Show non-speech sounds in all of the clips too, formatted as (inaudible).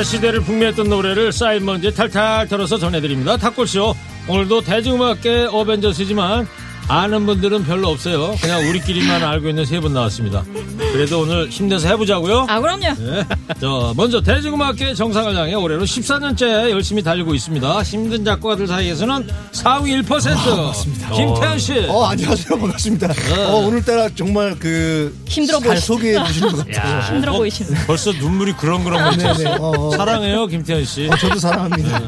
한때 시대를 풍미했던 노래를 쌓인 먼지 탈탈 털어서 전해드립니다. 탁골쇼 오늘도 대중음악계 어벤져스지만 아는 분들은 별로 없어요. 그냥 우리끼리만 알고 있는 세 분 나왔습니다. 그래도 오늘 힘내서 해보자고요. 아 그럼요. 네. 자, 먼저 대중음악계 정상을 향해 올해로 14년째 열심히 달리고 있습니다. 힘든 작곡가들 사이에서는 상위 1%. 김태현 씨. 어, 안녕하세요. 반갑습니다. 어, 오늘따라 정말 그. 힘들어 잘 보이시- 소개해 주시는 것 같아요. 힘들어 보이시는. 벌써 눈물이 그렁그렁 네네. 맺혔어요. 어, 어. 사랑해요, 김태현 씨. 어, 저도 사랑합니다.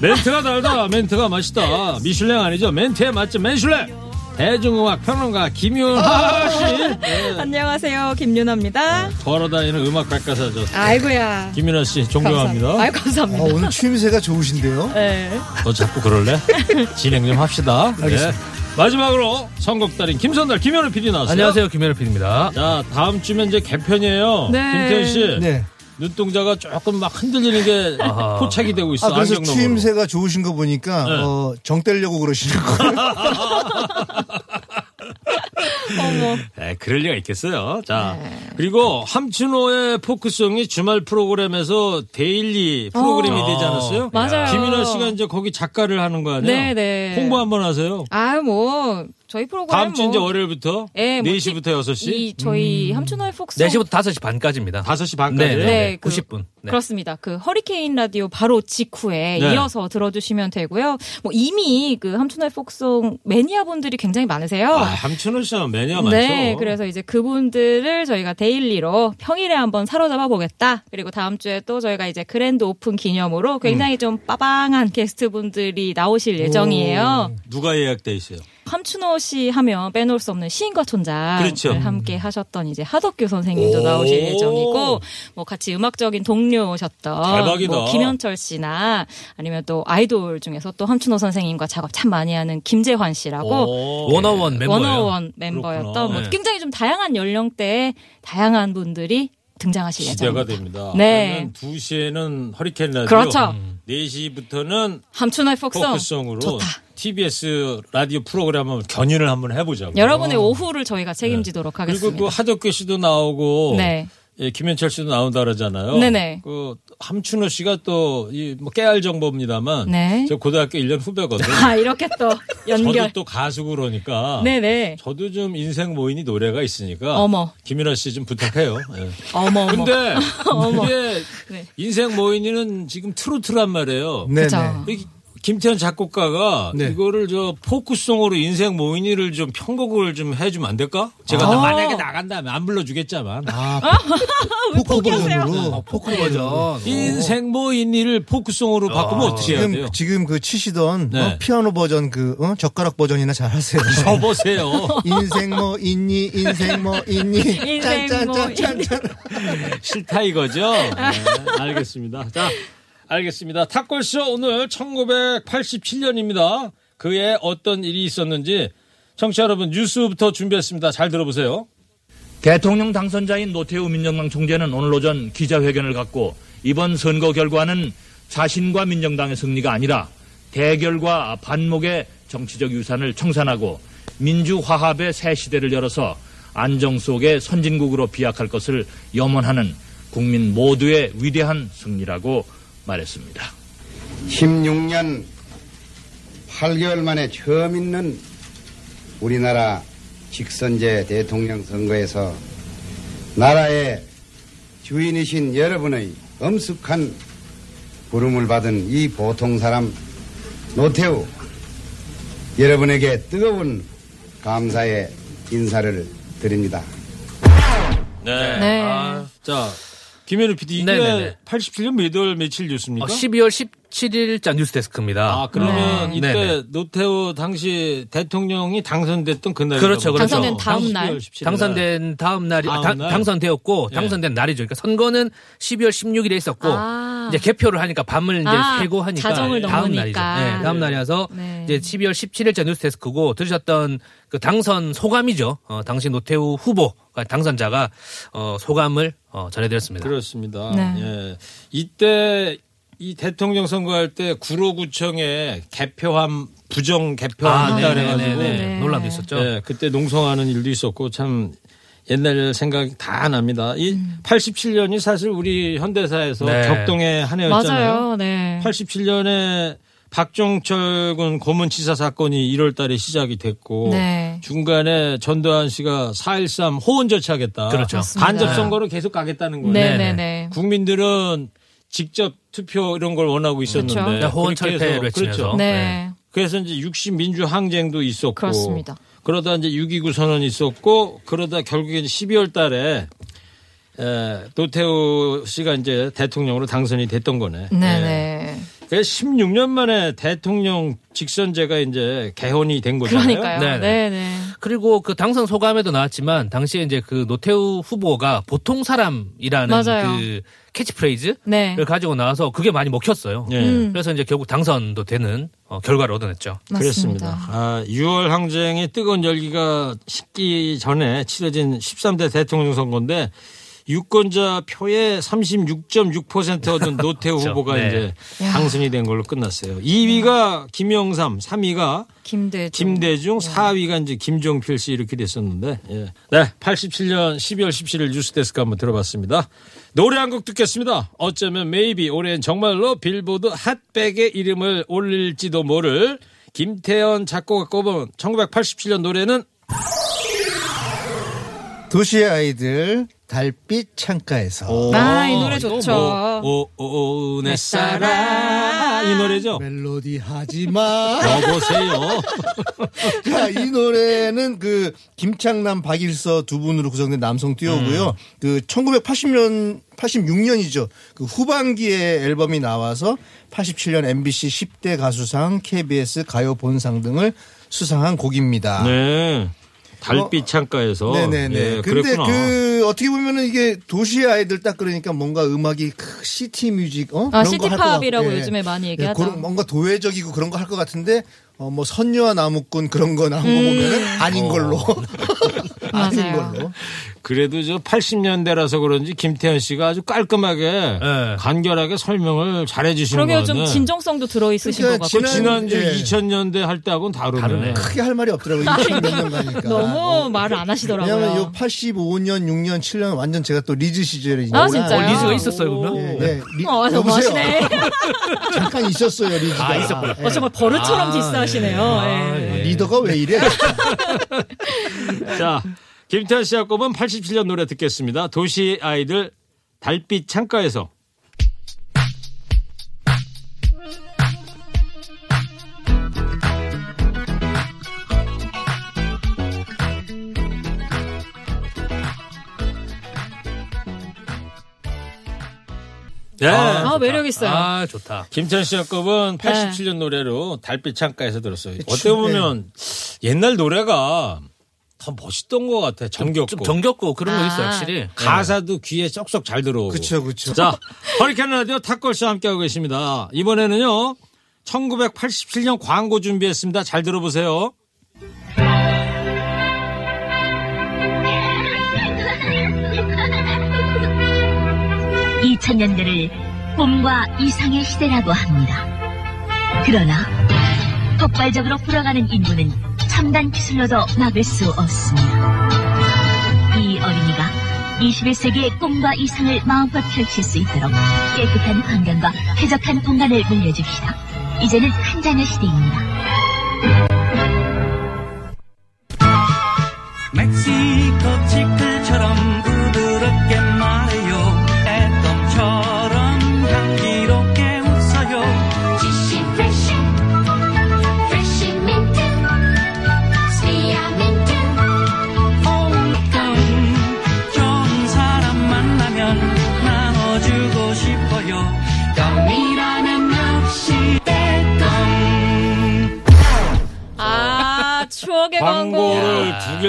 멘트가 달다, 멘트가 맛있다. 미슐랭 아니죠? 멘트에 맞죠? 맨슐랭. 대중음악 평론가 김윤아 씨. 네. 안녕하세요, 김윤아입니다. 걸어다니는 음악 백과사죠. 아이고야. 김윤아 씨 존경합니다. 아이 어, 감사합니다. 오늘 취임새가 좋으신데요. 네. 너 자꾸 그럴래? (laughs) 진행 좀 합시다. 네. 알겠습니다. 마지막으로 선곡 달인 김선달 김현우 PD 나왔어요. 안녕하세요, 김현우 PD입니다. 자 다음 주면 이제 개편이에요. 네. 김태현 씨 네. 눈동자가 조금 막 흔들리는 게 아하. 포착이 되고 있어. 아, 그래서 안경. 추임새가 좋으신 거 보니까, 네. 어, 정 떼려고 그러시는 거예요. (laughs) 어머. 네, 그럴 리가 있겠어요. 자, 그리고 함춘호의 포크송이 주말 프로그램에서 daily 프로그램이 어. 되지 않았어요? 맞아요. 김인아 씨가 이제 거기 작가를 하는 거 아니에요? 네네. 홍보 한번 하세요. 아유 뭐 저희 프로그램 다음 주 뭐, 이제 월요일부터 예, 뭐 4시부터 6시? 이 저희 함춘호의 포크송 4시부터 5시 반까지입니다. 5시 반까지. 네, 네, 네, 네. 그- 90분. 네. 그렇습니다. 그 허리케인 라디오 바로 직후에 네. 이어서 들어주시면 되고요. 뭐 이미 그 함춘호의 포크송 매니아 분들이 굉장히 많으세요. 아, 함춘호 씨는 매니아 많죠. 네, 그래서 이제 그분들을 저희가 daily로 평일에 한번 사로잡아 보겠다. 그리고 다음 주에 또 저희가 이제 grand open 기념으로 굉장히 좀 빠방한 게스트 분들이 나오실 예정이에요. 누가 예약돼 있어요? 함춘호 씨 하면 빼놓을 수 없는 시인과 촌장을 그렇죠. 함께 하셨던 이제 하덕규 선생님도 오. 나오실 예정이고 뭐 같이 음악적인 동료셨던 대박이다. 뭐 김현철 씨나 아니면 또 아이돌 중에서 또 함춘호 선생님과 작업 참 많이 하는 김재환 씨라고 오. 원어원 멤버예요. 원어원 멤버였던. 뭐 네. 굉장히 좀 다양한 연령대의 다양한 분들이 등장하실 시대가 예정입니다. 됩니다. 네. 그러면 2시에는 허리케인 라디오. 그렇죠. 4시부터는 함춘호의 폭성 포크송으로 좋다. TBS 라디오 프로그램을 견인을 한번 해보자고. 여러분의 오후를 저희가 책임지도록 네. 그리고 하겠습니다. 그 하덕규 씨도 나오고 네. 예, 김현철 씨도 나온다 그러잖아요. 네네. 그 함춘호 씨가 또 이 뭐 깨알 정보입니다만 네. 저 고등학교 1년 후배거든. 아 이렇게 또 (laughs) 저도 연결. 또 가수 그러니까 네네. 저도 좀 인생 모인이 노래가 있으니까 어머. 김연아 씨 좀 부탁해요. 예. (laughs) 어머 어머. 근데 (laughs) 어머. 이게 네. 인생 뭐 있니는 지금 트로트란 말이에요. 네네. 그죠. 이 김태현 작곡가가 네. 이거를 저 포크송으로 인생 뭐 있니를 좀 편곡을 좀 해주면 안 될까? 제가 아. 만약에 나간다면 안 불러주겠지만 아, 포크 버전으로. 어, 포크 버전. 인생 뭐 있니를 포크송으로 바꾸면 어떻게 해야 돼요? 지금, 지금 그 치시던 네. 어, 피아노 버전 그, 어? 젓가락 버전이나 잘 하세요. (laughs) 접으세요. (laughs) 인생 뭐 있니? 인생 뭐 짠짠짠짠짠. 싫다 이거죠? 네, 알겠습니다. 자, 알겠습니다. 탁골쇼 오늘 1987년입니다. 그에 어떤 일이 있었는지 청취자 여러분 뉴스부터 준비했습니다. 잘 들어보세요. 대통령 당선자인 노태우 민정당 총재는 오늘 오전 기자회견을 갖고 이번 선거 결과는 자신과 민정당의 승리가 아니라 대결과 반목의 정치적 유산을 청산하고 민주화합의 새 시대를 열어서 안정 속의 선진국으로 비약할 것을 염원하는 국민 모두의 위대한 승리라고 말했습니다. 16년 8개월 만에 처음 있는 우리나라 직선제 대통령 선거에서 나라의 주인이신 여러분의 엄숙한 부름을 받은 이 보통 사람 노태우 여러분에게 뜨거운 감사의 인사를 드립니다. 네. 네. 아, 자, 김현우 PD, 이게 네네네. 87년 몇월 며칠 뉴스입니까? 어, 12월 17일자 뉴스데스크입니다. 아, 그러면 네. 이때 네네. 노태우 당시 대통령이 당선됐던 그날 그렇죠, 그렇죠. 당선된 다음 날. 당선된 다음 날이 아, 다음 당- 날? 당선되었고 예. 당선된 날이죠. 그러니까 선거는 12월 16일에 있었고 아. 이제 개표를 하니까 밤을 이제 아, 새고 하니까 자정을 다음 넘으니까. 날이죠. 네, 다음 날이어서 네. 이제 12월 17일자 뉴스데스크고 들으셨던 그 당선 소감이죠. 어, 당시 노태우 후보 당선자가 어, 소감을 어, 전해드렸습니다. 그렇습니다. 네. 예. 이때 이 대통령 선거할 때 구로구청에 개표함 부정 개표함 아, 있다 네네네. 그래가지고 네. 논란도 있었죠. 예, 그때 농성하는 일도 있었고 참 옛날 생각이 다 납니다. 이 87년이 사실 우리 현대사에서 네. 격동의 한 해였잖아요. 맞아요. 네. 87년에 박종철 군 고문치사 사건이 1월 달에 시작이 됐고 네. 중간에 전두환 씨가 4.13 호언 절차하겠다. 그렇죠. 간접 선거로 계속 가겠다는 거예요. 네. 네, 네. 국민들은 직접 투표 이런 걸 원하고 있었는데 그렇죠. 네, 호언 그렇게 철폐를 해서 외치면서. 그렇죠. 네. 그래서 이제 60 민주 항쟁도 있었고 그렇습니다. 그러다 이제 6.29 선언이 있었고 그러다 결국에 12월 달에 에, 노태우 씨가 이제 대통령으로 당선이 됐던 거네. 네, 예. 네. 그래서 16년 만에 대통령 직선제가 이제 개헌이 된 거잖아요. 그러니까요. 네네. 네, 네. 그리고 그 당선 소감에도 나왔지만 당시에 이제 그 노태우 후보가 보통 사람이라는 맞아요. 그 캐치프레이즈를 네. 가지고 나와서 그게 많이 먹혔어요. 예. 음. 그래서 이제 결국 당선도 되는 어, 결과를 얻어냈죠. 그렇습니다. 맞습니다. 아, 6월 항쟁의 뜨거운 열기가 식기 전에 치러진 13대 대통령 선거인데 유권자 표의 36.6% 얻은 노태우 그렇죠. 후보가 네. 이제 당선이 된 걸로 끝났어요. 2위가 김영삼, 3위가 김대중. 김대중, 4위가 이제 김종필 씨 이렇게 됐었는데, 예. 네, 87년 12월 17일 뉴스데스크 한번 들어봤습니다. 노래 한 곡 듣겠습니다. 어쩌면 maybe 올해는 정말로 빌보드 Hot 백에 이름을 올릴지도 모를 김태현 작곡가 꼽은 1987년 노래는 도시의 아이들 달빛 창가에서 아, 이 노래 또 좋죠. 뭐, 오, 오, 오, 내 사랑. 이 노래죠? 멜로디 하지마. 여보세요. (laughs) 자, 이 노래는 그 김창남, 박일서 두 분으로 구성된 남성 듀오고요. 그 1980년 86년이죠. 그 후반기에 앨범이 나와서 87년 MBC 10대 가수상, KBS 가요 본상 등을 수상한 곡입니다. 네. 달빛 창가에서. 네네네. 예, 근데 그랬구나. 그 어떻게 보면은 이게 도시의 아이들 딱 그러니까 뭔가 음악이 그 city music 어 아, city pop이라고 예. 요즘에 많이 예, 얘기하죠. 그런 뭔가 도회적이고 그런 거 할 것 같은데 어 뭐 선녀와 나무꾼 그런 거 나온 거 보면은 아닌 걸로 (laughs) 아닌 음. 맞아요. 걸로 그래도 저 80년대라서 그런지 김태현 씨가 아주 깔끔하게 네. 간결하게 설명을 잘해 주시는 그러게요. 거 좀. 진정성도 들어 있으신 그러니까 것 같고. 지난- 지난주 예. 2000년대 할 때하고는 다르네. 다르네. 크게 할 말이 없더라고요. 20년 가니까. 너무 말을 안 하시더라고요. 왜냐면 요 85년, 6년, 7년 완전 제가 또 리즈 시절이니까. 아, 진짜요? 어, 리즈가 있었어요, 그러면? 예, 예. 리, 어, 너무 여보세요? 하시네. (laughs) 잠깐 있었어요, 리즈가. 아, 있었구나. 예. 어, 정말 버릇처럼 아, 디스하시네요. 예. 예. 리더가 왜 이래? (laughs) (laughs) 자, 김태현 씨가 꼽은 87년 노래 듣겠습니다. 도시 아이들 달빛 창가에서. 네. 아, 매력 있어요. 아, 좋다. 씨가 꼽은 네. 87년 노래로 달빛 창가에서 들었어요. 그치, 어떻게 보면 옛날 노래가 더 멋있던 것 같아. 정겹고. 좀 정겹고 그런 거 있어요, 아. 확실히. 가사도 귀에 쏙쏙 잘 들어오고. 그쵸, 그쵸. 자, 허리케인 라디오 탁골씨와 함께하고 계십니다. 이번에는요, 1987년 광고 준비했습니다. 잘 들어보세요. 2000년대를 꿈과 이상의 시대라고 합니다. 그러나 폭발적으로 불어가는 인구는 첨단 기술로도 막을 수 없습니다. 이 어린이가 21세기의 꿈과 이상을 마음껏 펼칠 수 있도록 깨끗한 환경과 쾌적한 공간을 물려줍시다. 이제는 한 잔의 시대입니다. 멕시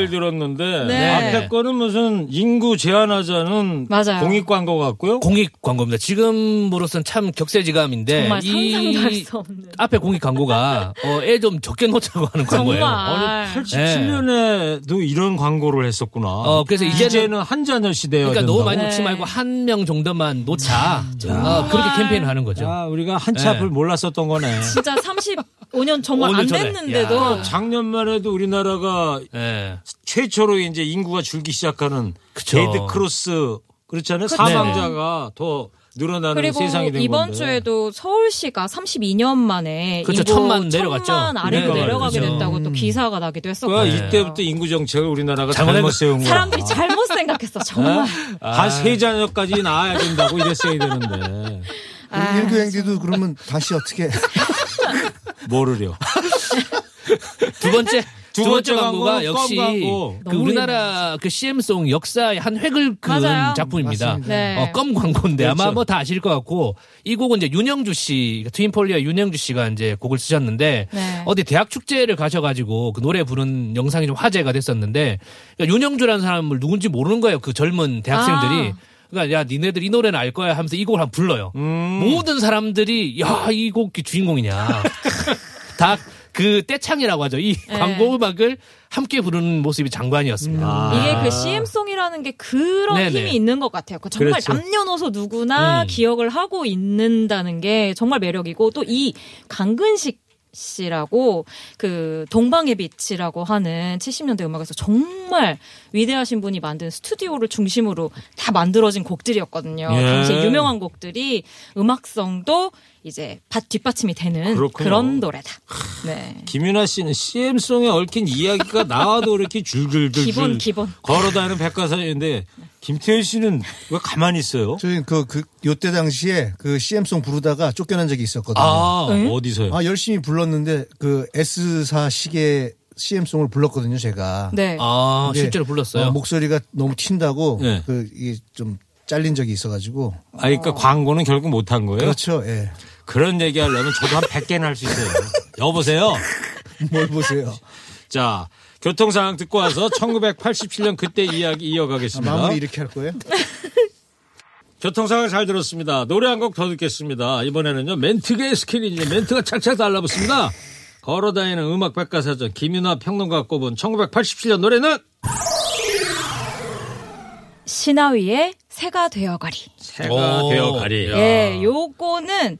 개를 들었는데 네. 앞에 거는 무슨 인구 제한하자는 맞아요. 공익 광고 같고요. 공익 광고입니다. 지금으로선 참 격세지감인데 정말 이 상상도 할 수 없는. 앞에 공익 광고가 어, 애 좀 적게 놓자고 하는 광고예요. 정말. 아니 87년에도 이런 광고를 했었구나. 어, 그래서 이제는- 이제는 한 잔여 시대야 그러니까 된다고. 너무 많이 놓지 네. 말고 한 명 정도만 놓자. 어, 그렇게 캠페인을 하는 거죠. 야, 우리가 한치 앞을 네. 몰랐었던 거네. (laughs) 진짜 35년 정말 5년 안. 됐는데도 작년만 해도 우리나라가 예. 최초로 이제 인구가 줄기 시작하는 그쵸. dead cross 그렇잖아요. 그쵸. 사망자가 더 늘어나는 그리고 세상이 된 이번 건데. 주에도 서울시가 32년 만에 그쵸, 인구 천만 내려갔죠. 천만 아래로 그러니까 내려가게 말이죠. 됐다고 또 기사가 나기도 했었고 그러니까 이때부터 인구 정책을 우리나라가 잘못 잘못 세운 거야. 사람들이 잘못 생각했어 정말. 한세 자녀까지 낳아야 된다고 이랬어야 되는데 아, 일교행디도 그러면 다시 어떻게 (laughs) 뭐를요? 두 번째 두두 번째 광고가 역시 광고. 그 우리나라 그 CM송 역사의 한 획을 그은 맞아요. 작품입니다. 맞습니다. 네. 어, 껌 광고인데 아마 그렇죠. 뭐다 아실 것 같고 이 곡은 이제 윤영주 씨 트윈폴리아 윤영주 씨가 이제 곡을 쓰셨는데 네. 어디 대학 축제를 가셔가지고 그 노래 부른 영상이 좀 화제가 됐었는데 그러니까 윤영주라는 사람을 누군지 모르는 거예요. 그 젊은 대학생들이. 아. 그러니까 야 니네들 이 노래는 알 거야 하면서 이 곡을 한번 불러요. 음. 모든 사람들이 야 이 곡이 주인공이냐. (laughs) 다 그 떼창이라고 하죠. 이 네. 광고 음악을 함께 부르는 모습이 장관이었습니다. 아. 이게 그 CM송이라는 게 그런 네네. 힘이 있는 것 같아요. 그 정말 그렇죠. 남녀노소 누구나 음. 기억을 하고 있는다는 게 정말 매력이고 또 이 강근식 씨라고 그 동방의 빛이라고 하는 70년대 음악에서 정말 위대하신 분이 만든 스튜디오를 중심으로 다 만들어진 곡들이었거든요. 예. 당시에 유명한 곡들이 음악성도 이제 밭 뒷받침이 되는 그렇군요. 그런 노래다. 네. 김윤아 씨는 CM송에 얽힌 이야기가 나와도 이렇게 줄줄줄줄 기본, 기본. 걸어다니는 백과사전인데 김태현 씨는 왜 가만히 있어요? 저희 그, 그, 요때 당시에 그 CM송 부르다가 쫓겨난 적이 있었거든요. 아, 네? 어디서요? 아, 열심히 불렀는데 그 S사 시계 CM송을 불렀거든요, 제가. 네. 아, 실제로 불렀어요. 어, 목소리가 너무 튄다고 네. 그 이게 좀 잘린 적이 있어가지고. 아, 그러니까 광고는 결국 못한 거예요? 그렇죠, 예. 그런 얘기 하려면 저도 한 100개는 할 수 있어요. 여보세요? 뭘 보세요. 자, 교통 상황 듣고 와서 1987년 그때 이야기 아, 이어가겠습니다. 마무리 이렇게 할 거예요? (laughs) 교통 상황 잘 들었습니다. 노래 한 곡 더 듣겠습니다. 이번에는요, 멘트계의 skill이니 멘트가 착착 달라붙습니다. 걸어다니는 음악 백과사전 김윤아 평론가 꼽은 1987년 노래는 신하위의 새가 되어가리. 새가 오. 되어가리. 야. 예, 요거는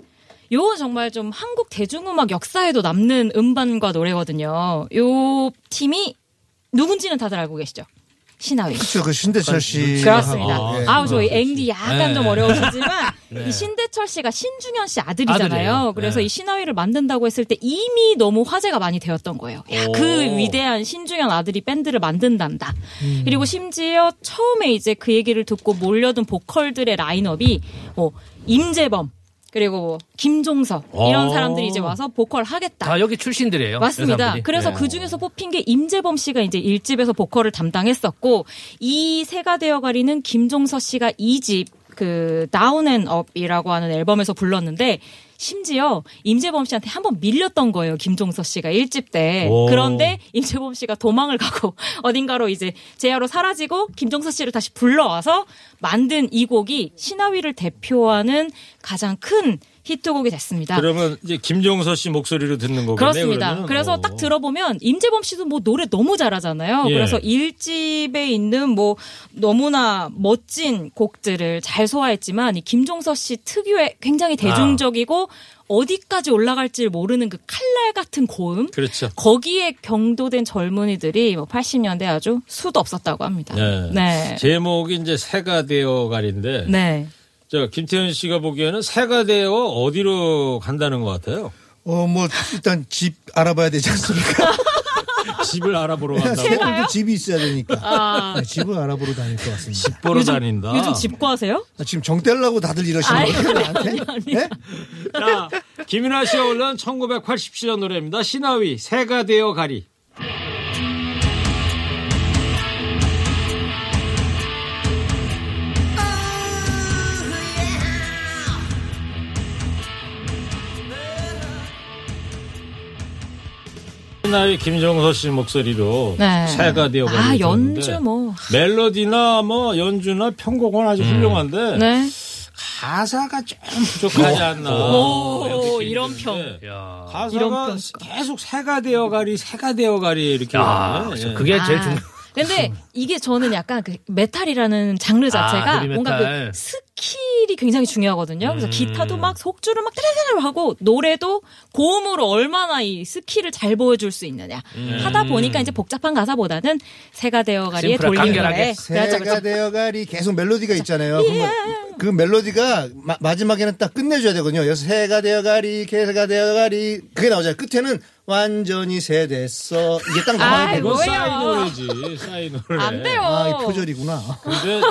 요 정말 좀 한국 대중음악 역사에도 남는 음반과 노래거든요. 요 팀이 누군지는 다들 알고 계시죠? 신하위. 그렇죠, 그 신대철 씨. 그렇습니다. 아, 우 저희 앵디 약간 네. 좀 어려우시지만 (laughs) 네. 이 신대철 씨가 신중현 씨 아들이잖아요. 아들이에요. 그래서 네. 이 신화위를 만든다고 했을 때 이미 너무 화제가 많이 되었던 거예요. 야, 오. 그 위대한 신중현 아들이 밴드를 만든단다. 음. 그리고 심지어 처음에 이제 그 얘기를 듣고 몰려든 보컬들의 라인업이 뭐 임재범 그리고 뭐 김종서 이런 오. 사람들이 이제 와서 보컬 하겠다. 다 여기 출신들이에요. 맞습니다. 여사분들이. 그래서 네. 그 중에서 뽑힌 게 임재범 씨가 이제 1집에서 보컬을 담당했었고 이 새가 되어 가리는 김종서 씨가 2집 그 Down And Up이라고 하는 앨범에서 불렀는데 심지어 임재범 씨한테 한 번 밀렸던 거예요. 김종서 씨가 1집 때. 오. 그런데 임재범 씨가 도망을 가고 (laughs) 어딘가로 이제 재야로 사라지고 김종서 씨를 다시 불러와서 만든 이 곡이 신하위를 대표하는 가장 큰 히트곡이 됐습니다. 그러면 이제 김종서 씨 목소리로 듣는 거겠네요. 그렇습니다. 그래서 어. 딱 들어보면 임재범 씨도 뭐 노래 너무 잘하잖아요. 예. 그래서 일집에 있는 뭐 너무나 멋진 곡들을 잘 소화했지만 이 김종서 씨 특유의 굉장히 대중적이고 어디까지 올라갈지 모르는 그 칼날 같은 고음. 그렇죠. 거기에 경도된 젊은이들이 뭐 80년대 아주 수도 없었다고 합니다. 네. 네. 제목이 이제 새가 되어 가리인데. 네. 저 김태현 씨가 보기에는 새가 되어 어디로 간다는 것 같아요. 어, 뭐, 일단 집 알아봐야 되지 않습니까? (laughs) 집을 알아보러 간다고. 새들도 집이 있어야 되니까. 아. 네, 집을 알아보러 다닐 것 같습니다. 집 보러 다닌다. 요즘 집 구하세요? 아, 지금 정 떼려고 다들 이러시는 거예요? 아니, 나한테? 아니, 아니. 네? 자, 김윤아 씨가 올라온 1987년 노래입니다. 신하위 새가 되어 가리. 시나위 김종서 씨 목소리로 네. 새가 되어 가리. 아, 연주 뭐. 멜로디나 뭐 연주나 편곡은 아주 훌륭한데 네. 가사가 좀 부족하지 않나. 오, 이렇게 이런 평. 야. 가사가 이런 평. 계속 새가 되어가리, 새가 되어가리 이렇게. 야. 그게 제일 아, 중요. 근데 이게 저는 약간 그 메탈이라는 장르 자체가 아. 뭔가 그 skill이 굉장히 중요하거든요. 그래서 음. 기타도 막 속주를 막 따라따라 하고 노래도 고음으로 얼마나 이 skill을 잘 보여줄 수 있느냐 하다 보니까 이제 복잡한 가사보다는 새가 되어가리에 돌리는. 노래. 그렇죠, 새가 그렇죠. 되어가리 계속 멜로디가 있잖아요. 그러면 그 멜로디가 마지막에는 딱 끝내줘야 되거든요. 여기서 새가 되어가리, 개가 되어가리 그게 나오잖아요. 끝에는 완전히 새 됐어. 이게 딱 나와야 되고. 그건 뭐예요? 싸이 노래지, 싸이 노래. 안 돼요. 아, 이 표절이구나. 근데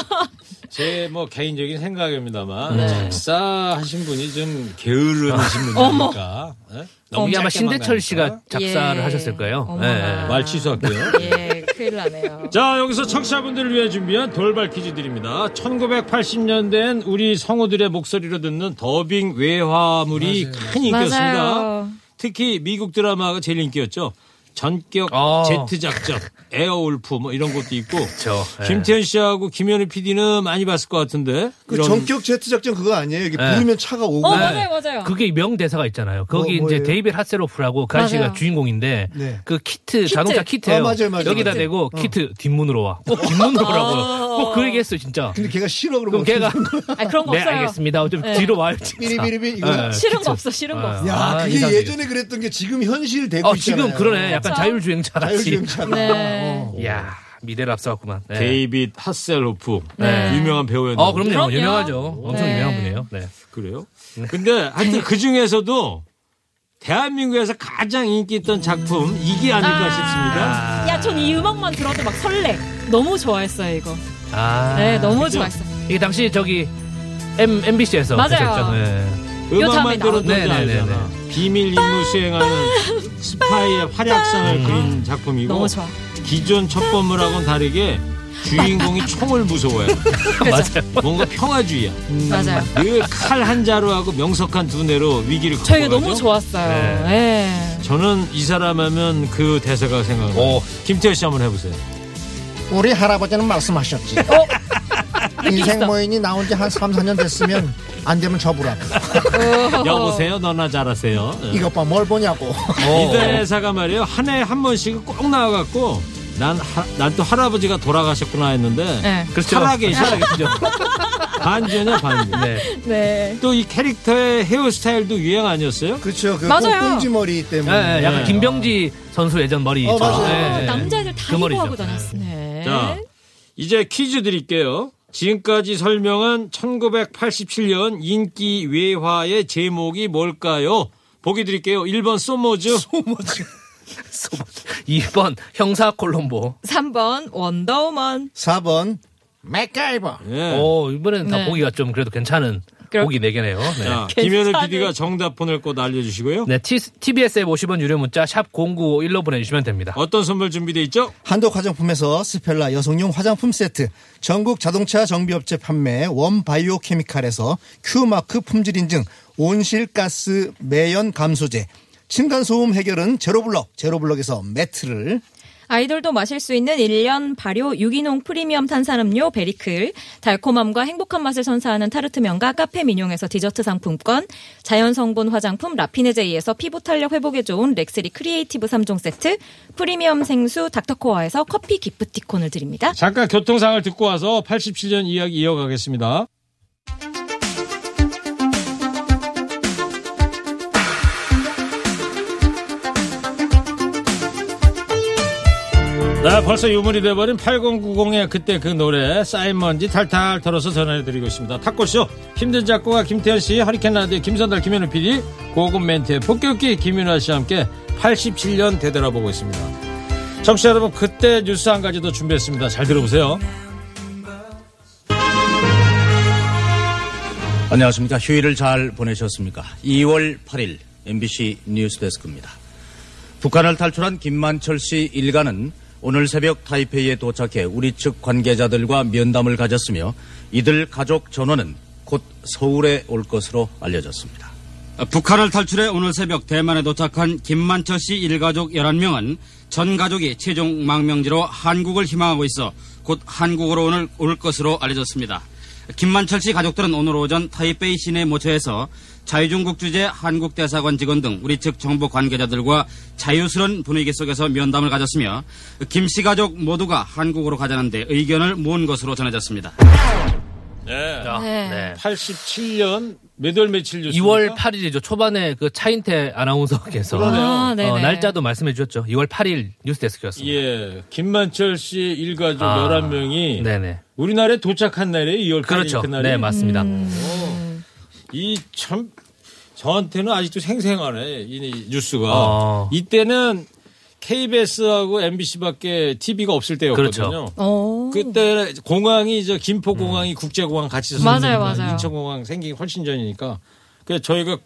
제 뭐 개인적인 생각입니다만 네. 작사하신 분이 좀 게으르신 분이니까. 예? 너무 이게 아마 신대철 씨가. 작사를 예. 하셨을 거예요. 어머나. 예. 말 취소할게요. 예, 큰일 나네요. 자, 여기서 청취자분들을 위해 준비한 돌발 퀴즈 드립니다. 1980년대엔 우리 성우들의 목소리로 듣는 더빙 외화물이 큰 인기였습니다. 맞아요. 특히 미국 드라마가 제일 인기였죠. 전격 어. 제트 작전, 에어울프 뭐 이런 것도 있고. 그렇죠. 예. 김태현 씨하고 김현우 PD는 많이 봤을 것 같은데. 그 이런- 전격 제트 작전 그거 아니에요? 이게 네. 부르면 차가 오고. 어, 네. 맞아요, 맞아요. 그게 명대사가 있잖아요. 거기 뭐, 이제 뭐예요? 데이빗 하세로프라고 그 아저씨가 맞아요. 주인공인데 네. 그 키트, 자동차 키트예요. 아, 맞아요, 맞아요. 여기다 키트. 대고 어. 키트 뒷문으로 와. 꼭 뒷문으로 오라고 요. 꼭그 얘기했어요, 진짜. 근데 걔가 싫어 그럼 그러면 걔가 (laughs) 아, 그런 거 네 없어요. 알겠습니다. 좀 네. 뒤로 와요. 진짜. 삐리비리비 이거. 네. 싫은. 거 없어, 싫은 거 아. 없어. 야, 아, 그게 이상하게. 예전에 그랬던 게 지금 현실 되고 어, 있잖아요. 지금 그러네. 약간 그렇죠. 자율주행차 같이. 자율주행차가. 네. 어. 이야, 미래를 앞서갔구만. 네. 데이빗 하셀호프. 네. 유명한 배우였는데. 어, 그럼요. 그럼요. 유명하죠. 엄청 네. 유명한 분이에요. 네. 그래요? 근데 하여튼 그 중에서도 대한민국에서 가장 인기 있던 작품 이게 아닐까 싶습니다. 야, 전 이 음악만 들어도 막 설레. 너무 좋아했어요, 이거. 아. 네, 너무 그죠? 좋아했어요. 이게 당시 저기 M, MBC에서 맞아요. 네. 음악만 다음에 들어도 나오는- 알잖아. 네네네네. 비밀 임무 수행하는 스파이의 활약상을 그린 작품이고 너무 좋아. 기존 첩보물하고는 다르게 주인공이 총을 무서워해요. (laughs) 맞아요. 뭔가 평화주의야. 맞아요. 늘 칼 한 자루하고 명석한 두뇌로 위기를 저희가 극복하죠. 너무 좋았어요. 네. 저는 이 사람 하면 그 대사가 생각나요. 오. 김태현 씨 한번 해보세요. 우리 할아버지는 말씀하셨지. 인생 모인이 나온 지 한 3, 4년 됐으면 안 되면 접으라고. 여보세요, 너나 잘하세요. 네. 이것 봐, 뭘 보냐고. 이 대사가 말이에요. 한 해에 한 번씩 꼭 나와갖고 난난 또 할아버지가 돌아가셨구나 했는데 네. 그렇죠. 살아계시죠. 살아계시죠. 반전이야 반전. 네. 네. 또 이 캐릭터의 헤어스타일도 유행 아니었어요? 그렇죠. 그 맞아요. 꽁지 머리 때문에. 네, 약간 김병지 선수 예전 머리 어. 맞아요. 네. 남자애들 다그 머리죠. 하고 다녔어요. 네. 자, 이제 퀴즈 드릴게요. 지금까지 설명한 1987년 인기 외화의 제목이 뭘까요? 보기 드릴게요. 1번 소모즈. 2번 (laughs) 형사 콜롬보. 3번 원더우먼. 4번 맥가이버. 예. 오, 이번엔 다 네. 보기가 좀 그래도 괜찮은 보기 4개네요. 네. 자, 김현우 PD가 정답 보낼 곳 알려주시고요. 네, TBS 앱 50원 유료 문자 샵 0951로 보내주시면 됩니다. 어떤 선물 준비돼 있죠? 한독 화장품에서 스펠라 여성용 화장품 세트, 전국 자동차 정비업체 판매 원바이오 케미칼에서 큐마크 품질 인증, 온실가스 매연 감소제, 층간소음 해결은 제로블럭, 제로블럭에서 매트를, 아이돌도 마실 수 있는 1년 발효 유기농 프리미엄 탄산음료 베리클, 달콤함과 행복한 맛을 선사하는 타르트면과 카페 민용에서 디저트 상품권, 자연 성분 화장품 라피네제이에서 피부 탄력 회복에 좋은 렉스리 크리에이티브 3종 세트, 프리미엄 생수 닥터코아에서 커피 기프티콘을 드립니다. 잠깐 교통상을 듣고 와서 87년 이야기 이어가겠습니다. 네, 벌써 유물이 돼버린 8090의 그때 그 노래 쌓인 먼지 탈탈 털어서 전해드리고 있습니다. 탁골쇼 힘든 작곡가 김태현 씨, 허리케인 라디오 김선달 김현우 PD, 고급 멘트의 폭격기 김윤아 씨와 함께 87년 되돌아보고 있습니다. 청취자 여러분 그때 뉴스 한 가지 더 준비했습니다. 잘 들어보세요. 안녕하십니까. 휴일을 잘 보내셨습니까? 2월 8일 MBC 뉴스데스크입니다. 북한을 탈출한 김만철 씨 일가는 오늘 새벽 타이페이에 도착해 우리 측 관계자들과 면담을 가졌으며 이들 가족 전원은 곧 서울에 올 것으로 알려졌습니다. 북한을 탈출해 오늘 새벽 대만에 도착한 김만철 씨 일가족 11명은 전 가족이 최종 망명지로 한국을 희망하고 있어 곧 한국으로 오늘 올 것으로 알려졌습니다. 김만철 씨 가족들은 오늘 오전 타이베이 시내 모처에서 자유중국 주재 한국 대사관 직원 등 우리 측 정보 관계자들과 자유스러운 분위기 속에서 면담을 가졌으며 김 씨 가족 모두가 한국으로 가자는데 의견을 모은 것으로 전해졌습니다. 네. 네. 87년 몇월 며칠 뉴스? 2월 8일이죠. 초반에 그 차인태 아나운서께서 그러네요. 아, 어. 날짜도 말씀해 주셨죠. 2월 8일 뉴스데스크였습니다. 예, 김만철 씨 일가족 아, 11명이 네네. 우리나라에 도착한 날이에요. 2월 8일 그렇죠. 그날이. 네, 맞습니다. 이참 저한테는 아직도 생생하네 이 뉴스가. 어. 이때는 KBS하고 MBC밖에 TV가 없을 때였거든요. 그렇죠. 어. 그때 공항이 저 김포공항이 국제공항 같이 맞아요, 있었는데 맞아요. 인천공항 생기기 훨씬 전이니까 그래서 저희가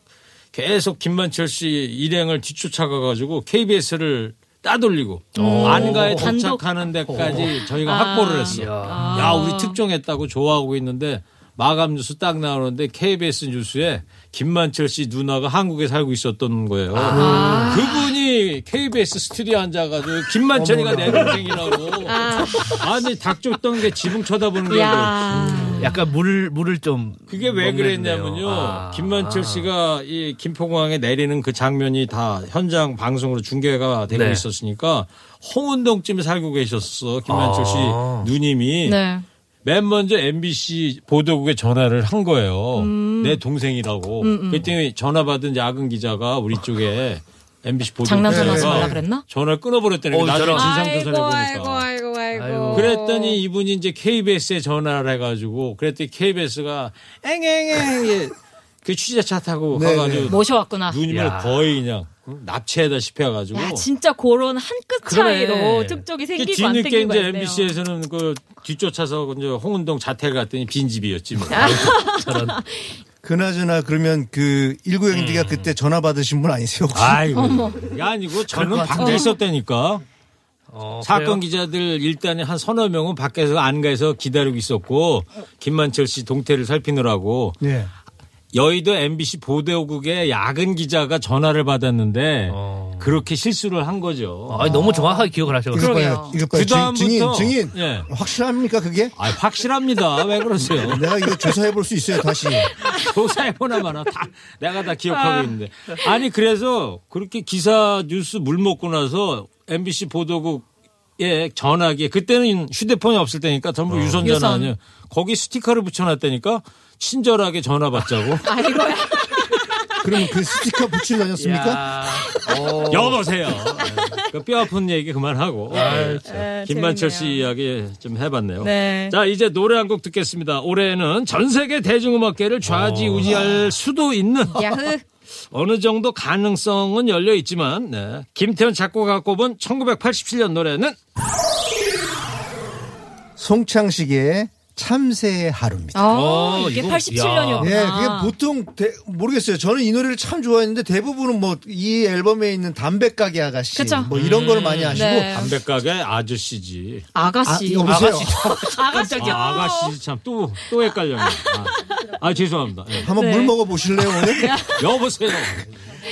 계속 김만철 씨 일행을 뒤쫓아가 가지고 KBS를 따돌리고 안가에. 도착하는 데까지 저희가 아. 확보를 했어. 이야. 야, 우리 특종했다고 좋아하고 있는데 마감 뉴스 딱 나오는데 KBS 뉴스에 김만철 씨 누나가 한국에 살고 있었던 거예요. 아. 그분이 KBS 스튜디오 앉아가지고 김만철이가 내 동생이라고. 아니 닭 줬던 게 지붕 쳐다보는 게 야. 약간 물 물을 좀 그게 왜. 그랬냐면요. 아. 김만철 씨가 이 김포공항에 내리는 그 장면이 다 현장 방송으로 중계가 되고 네. 있었으니까 홍은동쯤에 살고 계셨어. 김만철 씨 아. 누님이 네. 맨 먼저 MBC 보도국에 전화를 한 거예요. 음. 내 동생이라고. 그랬더니 전화 받은 야근 기자가 우리 쪽에 MBC 보도국 장난 전화 하지 기자가 말라 그랬나? 전화를 끊어버렸다는 어, 거예요. 나중에 저런. 진상 조사를 아이고, 해보니까. 아이고, 아이고, 아이고. 그랬더니 이분이 이제 KBS에 전화를 해가지고 그랬더니 KBS가 앵앵앵 예. 그 취재차 타고 네, 가가지고 모셔왔구나. 누님을 야. 거의 그냥 납치해다시피 해가지고 야, 진짜 그런 한 끗. 차이로 특종이 그 생기고 안 뒤늦게 생기고 이제 있네요. MBC에서는 그 뒤쫓아서 이제 홍은동 자택 갔더니 빈집이었지 뭐. 저런 (laughs) 그나저나 그러면 그 19형제가 그때 전화 받으신 분 아니세요? 혹시? 아이고. 그게 아니고 저는 밖에. 있었다니까. 어, 사건 그래요? 기자들 일단에 한 서너 명은 밖에서 안가에서 기다리고 있었고 김만철 씨 동태를 살피느라고 네. 여의도 MBC 보도국의 야근 기자가 전화를 받았는데 어. 그렇게 실수를 한 거죠. 아, 너무 정확하게 기억을 하셔가지고. 이거. 그다음부터- 증인, 증인. 예. 확실합니까 그게? 아, 확실합니다. 왜 그러세요? (laughs) 내가 이거 조사해 볼 수 있어요 다시. (laughs) 조사해 보나 마나 다 내가 다 기억하고 있는데 아니 그래서 그렇게 기사 뉴스 물 먹고 나서 MBC 보도국에 전화기에 그때는 휴대폰이 없을 때니까 전부 유선 전화 유선. 아니에요. 거기 스티커를 붙여놨다니까 친절하게 전화 받자고. (laughs) 아이고야. 그러면 그 스티커 붙이고 다녔습니까? 야, 어, 여보세요. 그 뼈 아픈 얘기 그만하고 네. 네, 김만철 씨 재밌네요. 이야기 좀 해봤네요. 네. 자 이제 노래 한 곡 듣겠습니다. 올해는 전 세계 대중음악계를 좌지우지할 수도 있는 야흐. (laughs) 어느 정도 가능성은 열려 있지만 네. 김태현 작곡가가 꼽은 1987년 노래는 송창식의 참새의 하루입니다. 아, 어, 이게 이거- 87년이었구나. 예, 그게 보통 대- 모르겠어요. 저는 이 노래를 참 좋아했는데 대부분은 뭐 이 앨범에 있는 담배가게 아가씨 그쵸. 뭐 이런 거를 많이 아시고 네. 담배 가게 아저씨지. 아가씨. 아, 여보세요. 아가씨. 아, 아가씨 참 또또 헷갈렸네. 아, 아, 죄송합니다. 예. 한번 네. 물 먹어 보실래요 오늘? (laughs) 여보세요.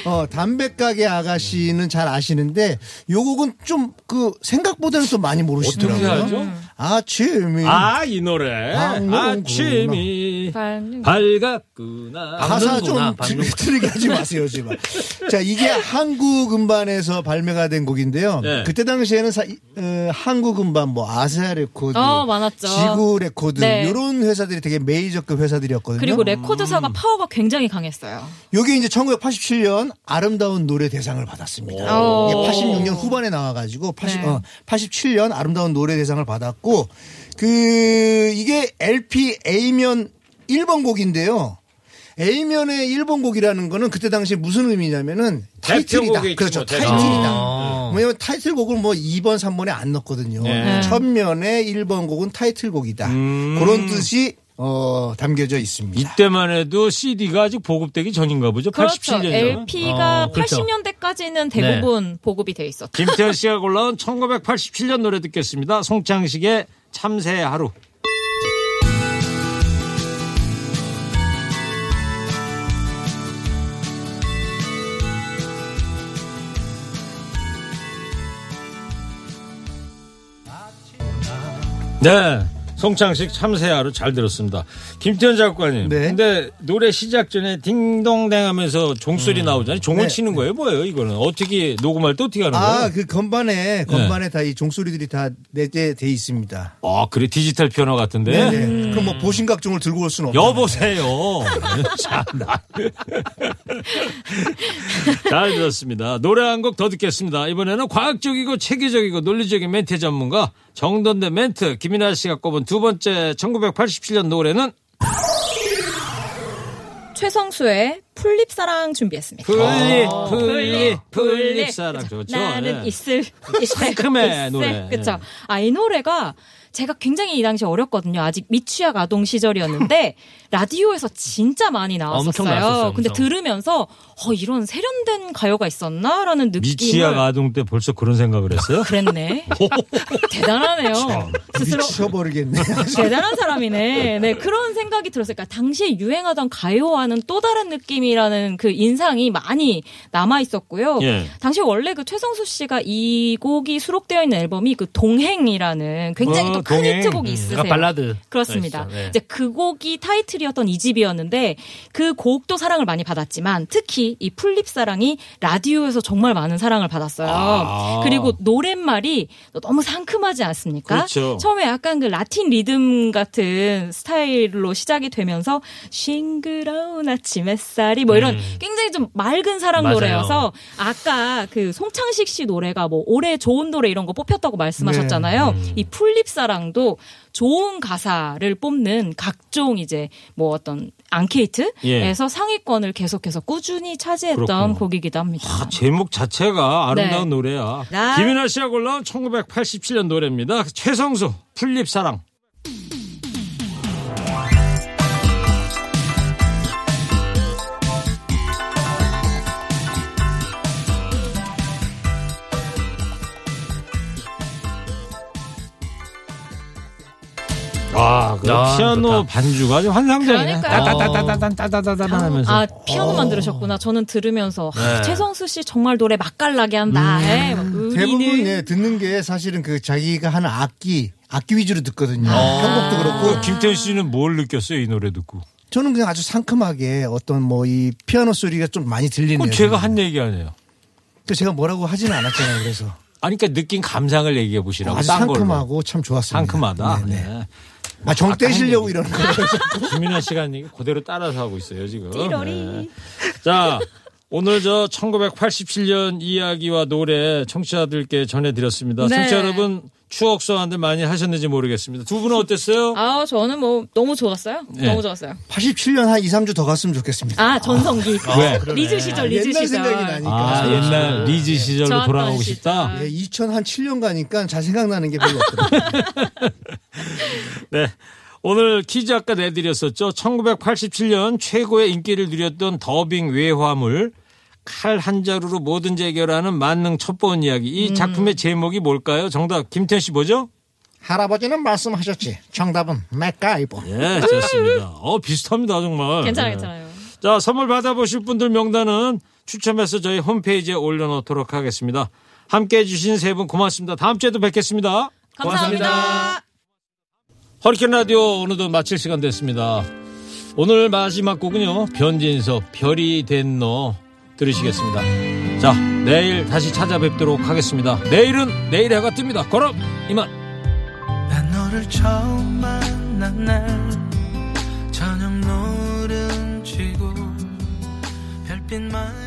어, 담배 가게 아가씨는 잘 아시는데 요 곡은 좀 그 생각보다는 또 많이 모르시더라고요. 아침이 아, 이 노래. 밝는구나. 아침이 밝았구나. 가사 좀. 틀리게 하지 마세요, 제발. 자, 이게 한국 음반에서 발매가 된 곡인데요. 네. 그때 당시에는 사- 어, 한국 음반 뭐 아세아 레코드, 어, 많았죠. 지구 레코드 네. 이런 회사들이 되게 메이저급 회사들이었거든요. 그리고 레코드사가 파워가 굉장히 강했어요. 요게 이제 1987년 아름다운 노래 대상을 받았습니다. 오. 이게 86년 후반에 나와가지고 80, 네. 어, 87년 아름다운 노래 대상을 받았고 그 이게 LP A면 1번 곡인데요. A면의 1번 곡이라는 거는 그때 당시 무슨 의미냐면은 타이틀이다. 그렇죠. 뭐. 타이틀이다. 아. 왜냐면 타이틀곡을 뭐 2번, 3번에 안 넣었거든요. 네. 첫 면의 1번 곡은 타이틀곡이다. 음. 그런 뜻이 어, 담겨져 있습니다. 이때만 해도 CD가 아직 보급되기 전인가 보죠. 그렇죠. 87년이요. LP가 어, 그렇죠. 80년대까지는 대부분 보급이 돼 있었죠. 김태현 씨가 (laughs) 골라온 1987년 노래 듣겠습니다. 송창식의 참새의 하루. 네. 송창식 참새의 하루 잘 들었습니다. 김태현 작가님. 네. 근데 노래 시작 전에 딩동댕 하면서 종소리 나오잖아요. 종을 네. 치는 거예요? 뭐예요, 이거는? 어떻게 녹음할 때 어떻게 하는 거예요? 아, 그 건반에 건반에 다 이 종소리들이 다 내재돼 있습니다. 아, 그래 디지털 피아노 같은데. 네네. 그럼 뭐 보신각종을 들고 올 수는 없죠. 여보세요. (laughs) 참나. (laughs) 잘 들었습니다. 노래 한 곡 더 듣겠습니다. 이번에는 과학적이고 체계적이고 논리적인 멘트 전문가 정던대 멘트 김인아 씨가 꼽은 두 번째 1987년 노래는 최성수의 풀잎사랑 준비했습니다. 풀잎, 어, 풀잎, 풀잎사랑 좋죠. 나는 네. 있을 (laughs) 상큼해, 노래. 그렇죠. 아이 노래가 제가 굉장히 이 당시 어렸거든요. 아직 미취학 아동 시절이었는데 (laughs) 라디오에서 진짜 많이 나왔었어요. 나왔었어요, 근데. 들으면서 어 이런 세련된 가요가 있었나라는 느낌을 미취학 아동 때 벌써 그런 생각을 했어요? (laughs) 그랬네. (laughs) 대단하네요. 스스로 미쳐버리겠네. 대단한 사람이네. 네, 그런 생각이 들었어요. 그러니까 당시에 유행하던 가요와는 또 다른 느낌이라는 그 인상이 많이 남아 있었고요. 예. 당시 원래 그 최성수 씨가 이 곡이 수록되어 있는 앨범이 그 동행이라는 굉장히 어, 또큰 동행. 히트곡이 음, 있으세요. 약간 발라드. 그렇습니다. 네. 이제 그 곡이 타이틀 이었던 이 집이었는데 그 곡도 사랑을 많이 받았지만 특히 이 풀립사랑이 라디오에서 정말 많은 사랑을 받았어요. 아. 그리고 노랫말이 너무 상큼하지 않습니까? 그렇죠. 처음에 약간 그 라틴 리듬 같은 스타일로 시작이 되면서 싱그러운 아침 햇살이 뭐 이런 굉장히 좀 맑은 사랑 음. 맞아요. 노래여서 아까 그 송창식 씨 노래가 뭐 올해 좋은 노래 이런 거 뽑혔다고 말씀하셨잖아요. 네. 이 풀잎사랑도 좋은 가사를 뽑는 각종 이제 뭐 어떤 앙케이트에서 상위권을 계속해서 꾸준히 차지했던 예. 그렇군요. 곡이기도 합니다. 아, 제목 자체가 아름다운 네. 노래야. 나- 김인아 씨가 골라온 1987년 노래입니다. 최성수 풀립사랑. 그 아, 피아노 좋다. 반주가 환상적이네. 그러니까요. 따다다다다다다다다 하면서. 아 피아노만 들으셨구나. 저는 들으면서 하, 네. 최성수 씨 정말 노래 맛깔나게 한다. 에, 막 음, 대부분. 예, 듣는 게 사실은 그 자기가 하는 악기 악기 위주로 듣거든요. 아. 편곡도 그렇고 그 김태현 씨는 뭘 느꼈어요, 이 노래 듣고? 저는 그냥 아주 상큼하게 어떤 뭐 이 피아노 소리가 좀 많이 들리네요. 그건 제가 한 얘기 아니에요. 그 제가 뭐라고 하지는 않았잖아요. 그래서 아니, 그러니까 느낀 감상을 얘기해 보시라고. 아주 딴 걸로. 상큼하고 참 좋았습니다. 상큼하다. 네, 네. 네. 아, 정 떼시려고 이러는 거예요. (laughs) 김민아 씨가 그대로 따라서 하고 있어요, 지금. 네. 자, 오늘 저 1987년 이야기와 노래 청취자들께 전해드렸습니다. 네. 청취자 여러분 추억 소환들 많이 하셨는지 모르겠습니다. 두 분은 어땠어요? 아 저는 뭐 너무 좋았어요. 네. 너무 좋았어요. 87년 한 2, 3주 더 갔으면 좋겠습니다. 아 전성기. 왜? 리즈 시절 리즈 옛날 시절. 생각이 나니까. 아, 옛날 리즈 시절로 돌아가고 시절. 싶다? 예, 2007년 가니까 잘 생각나는 게 별로 없더라고요. (laughs) 네. 오늘 퀴즈 아까 내드렸었죠. 1987년 최고의 인기를 누렸던 더빙 외화물 칼 한 자루로 뭐든지 해결하는 만능 첩보원 이야기. 이 음. 작품의 제목이 뭘까요? 정답 김태현 씨 뭐죠? 할아버지는 말씀하셨지. 정답은 맥가이버. 예, 좋습니다. 어, 비슷합니다, 정말. 괜찮아요, 예. 괜찮아요. 자, 선물 받아보실 분들 명단은 추첨해서 저희 홈페이지에 올려놓도록 하겠습니다. 함께 해주신 세 분 고맙습니다. 다음 주에도 뵙겠습니다. 감사합니다. 허리케인 라디오 오늘도 마칠 시간 됐습니다. 오늘 마지막 곡은요. 변진섭 별이 된 너 들으시겠습니다. 자, 내일 다시 찾아뵙도록 하겠습니다. 내일은 내일 해가 뜹니다. 그럼 이만. 난 너를 처음 만난 날 저녁 노름 쥐고 별빛만